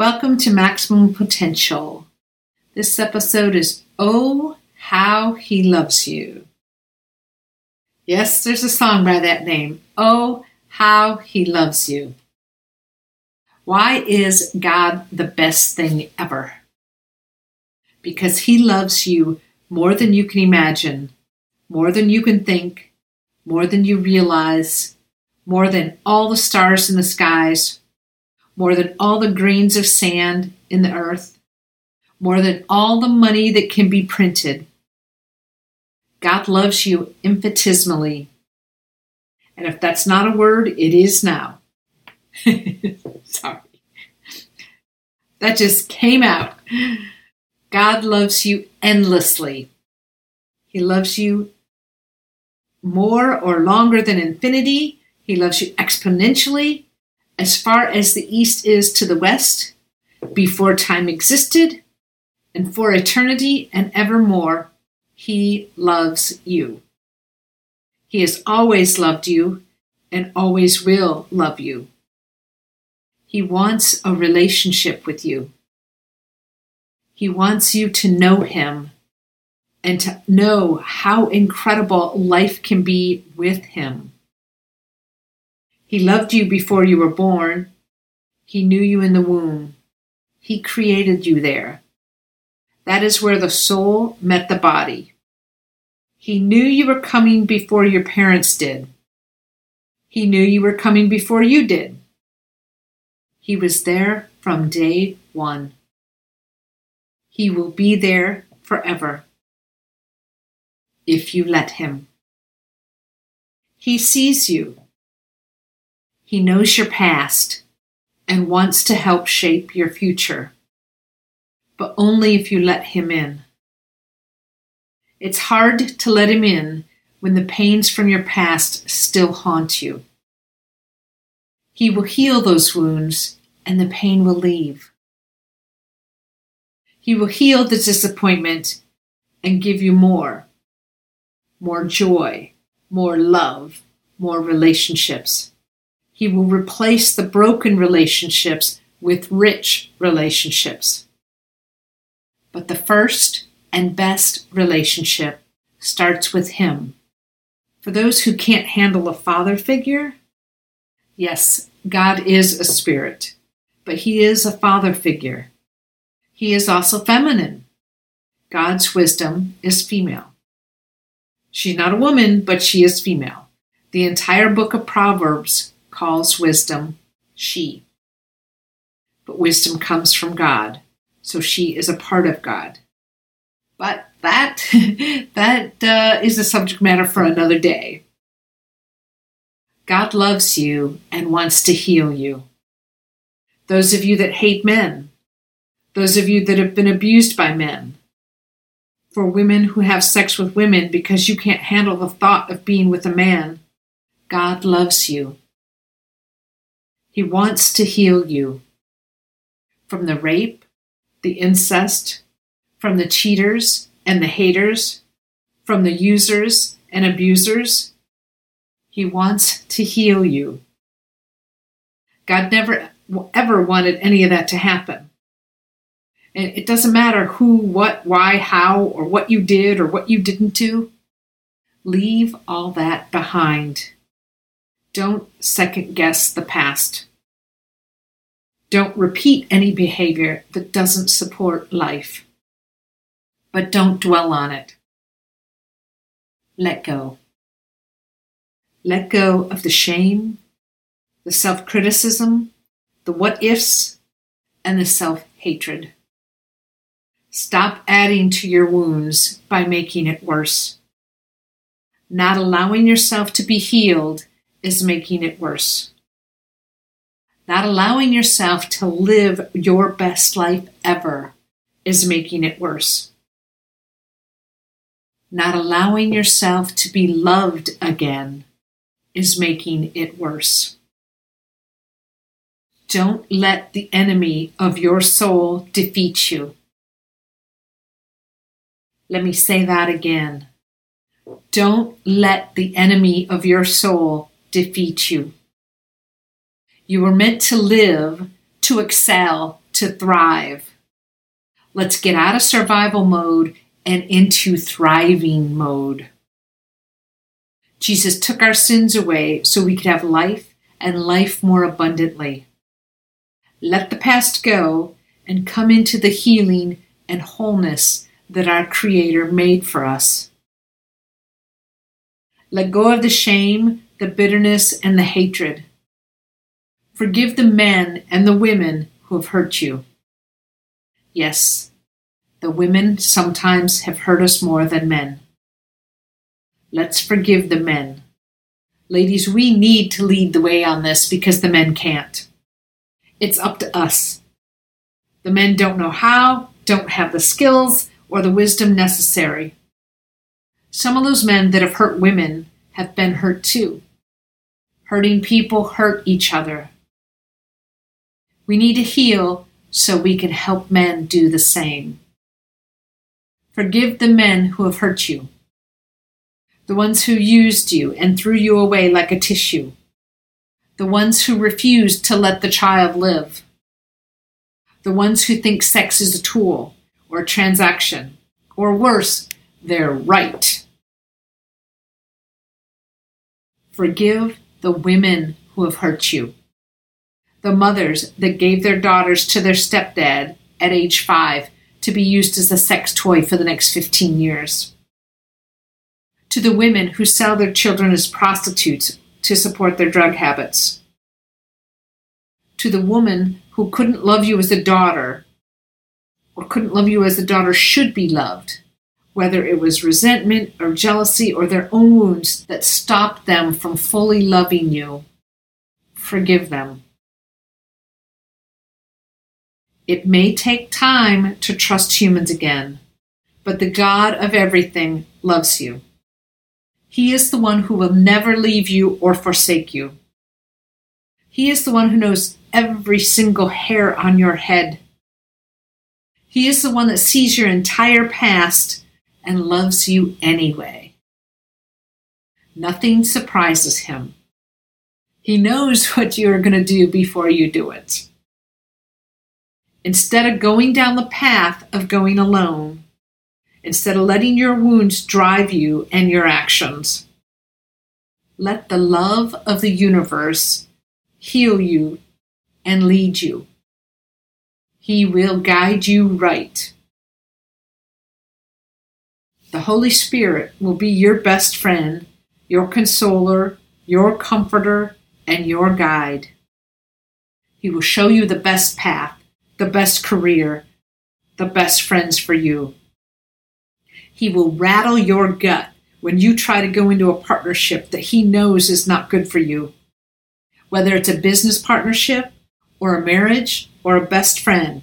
Welcome to Maximum Potential. This episode is Oh, How He Loves You. Yes, there's a song by that name. Oh, How He Loves You. Why is God the best thing ever? Because He loves you more than you can imagine, more than you can think, more than you realize, more than all the stars in the skies, more than all the grains of sand in the earth, more than all the money that can be printed. God loves you infinitesimally. And if that's not a word, it is now. Sorry. That just came out. God loves you endlessly. He loves you more or longer than infinity. He loves you exponentially, as far as the east is to the west, before time existed, and for eternity and evermore. He loves you. He has always loved you and always will love you. He wants a relationship with you. He wants you to know Him and to know how incredible life can be with Him. He loved you before you were born. He knew you in the womb. He created you there. That is where the soul met the body. He knew you were coming before your parents did. He knew you were coming before you did. He was there from day one. He will be there forever if you let him. He sees you. He knows your past and wants to help shape your future, but only if you let him in. It's hard to let him in when the pains from your past still haunt you. He will heal those wounds and the pain will leave. He will heal the disappointment and give you more more joy, more love, more relationships. He will replace the broken relationships with rich relationships. But the first and best relationship starts with Him. For those who can't handle a father figure, yes, God is a spirit, but He is a father figure. He is also feminine. God's wisdom is female. She's not a woman, but she is female. The entire book of Proverbs calls wisdom she. But wisdom comes from God, so she is a part of God. But that that uh, is a subject matter for another day. God loves you and wants to heal you. Those of you that hate men, those of you that have been abused by men, for women who have sex with women because you can't handle the thought of being with a man, God loves you. He wants to heal you from the rape, the incest, from the cheaters and the haters, from the users and abusers. He wants to heal you. God never ever wanted any of that to happen. And it doesn't matter who, what, why, how, or what you did or what you didn't do. Leave all that behind. Don't second guess the past. Don't repeat any behavior that doesn't support life but don't dwell on it. Let go. Let go of the shame, the self criticism, the what ifs, and the self hatred. Stop adding to your wounds by making it worse. Not allowing yourself to be healed is making it worse. Not allowing yourself to live your best life ever is making it worse not allowing yourself to be loved again is making it worse. Don't let the enemy of your soul defeat you. Let me say that again. Don't let the enemy of your soul defeat you. You were meant to live, to excel, to thrive. Let's get out of survival mode and into thriving mode. Jesus took our sins away so we could have life and life more abundantly. Let the past go and come into the healing and wholeness that our Creator made for us. Let go of the shame, the bitterness, and the hatred. Forgive the men and the women who have hurt you. Yes, the women sometimes have hurt us more than men. Let's forgive the men. Ladies, we need to lead the way on this because the men can't. It's up to us. The men don't know how, don't have the skills or the wisdom necessary. Some of those men that have hurt women have been hurt too. Hurting people hurt each other. We need to heal so we can help men do the same. Forgive the men who have hurt you, the ones who used you and threw you away like a tissue, the ones who refused to let the child live, the ones who think sex is a tool or a transaction, or worse, they're right. Forgive the women who have hurt you the mothers that gave their daughters to their stepdad at age five to be used as a sex toy for the next 15 years. To the women who sell their children as prostitutes to support their drug habits. To the woman who couldn't love you as a daughter or couldn't love you as a daughter should be loved, whether it was resentment or jealousy or their own wounds that stopped them from fully loving you. Forgive them. It may take time to trust humans again, but the God of everything loves you. He is the one who will never leave you or forsake you. He is the one who knows every single hair on your head. He is the one that sees your entire past and loves you anyway. Nothing surprises him. He knows what you are going to do before you do it. Instead of going down the path of going alone, instead of letting your wounds drive you and your actions, let the love of the universe heal you and lead you. He will guide you right. The Holy Spirit will be your best friend, your consoler, your comforter, and your guide. He will show you the best path the best career, the best friends for you. He will rattle your gut when you try to go into a partnership that he knows is not good for you. Whether it's a business partnership or a marriage or a best friend,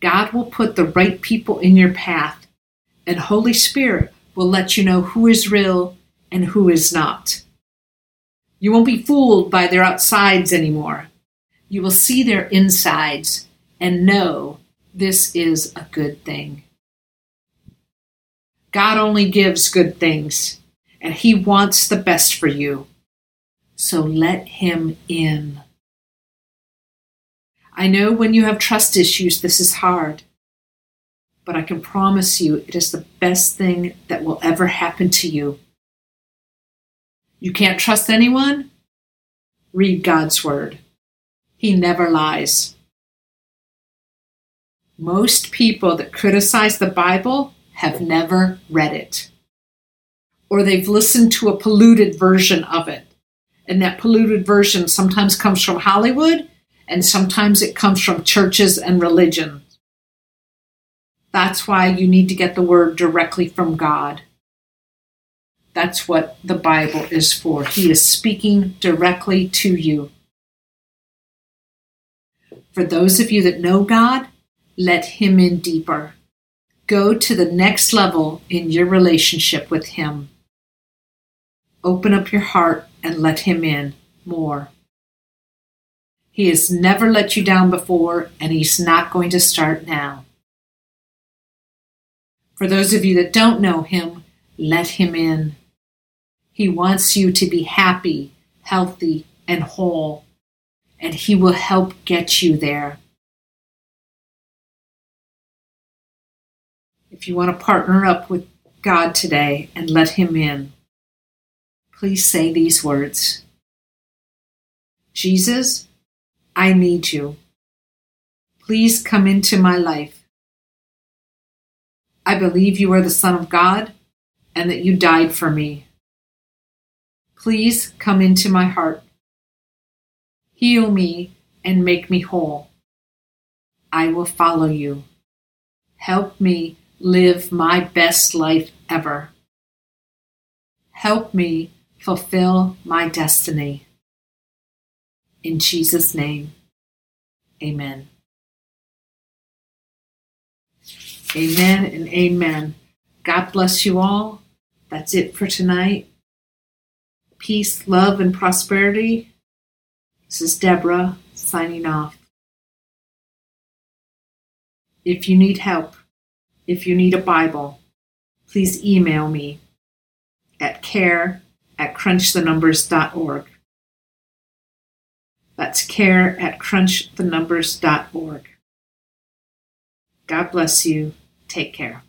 God will put the right people in your path, and Holy Spirit will let you know who is real and who is not. You won't be fooled by their outsides anymore. You will see their insides and know this is a good thing. God only gives good things, and He wants the best for you. So let Him in. I know when you have trust issues, this is hard, but I can promise you it is the best thing that will ever happen to you. You can't trust anyone? Read God's Word. He never lies. Most people that criticize the Bible have never read it. Or they've listened to a polluted version of it. And that polluted version sometimes comes from Hollywood and sometimes it comes from churches and religion. That's why you need to get the word directly from God. That's what the Bible is for. He is speaking directly to you. For those of you that know God, let Him in deeper. Go to the next level in your relationship with Him. Open up your heart and let Him in more. He has never let you down before, and He's not going to start now. For those of you that don't know Him, let Him in. He wants you to be happy, healthy, and whole, and He will help get you there. If you want to partner up with God today and let Him in, please say these words Jesus, I need you. Please come into my life. I believe you are the Son of God and that you died for me. Please come into my heart. Heal me and make me whole. I will follow you. Help me live my best life ever. Help me fulfill my destiny. In Jesus' name, amen. Amen and amen. God bless you all. That's it for tonight. Peace, love, and prosperity. This is Deborah signing off. If you need help, if you need a Bible, please email me at care at crunchthenumbers.org. That's care at crunchthenumbers.org. God bless you. Take care.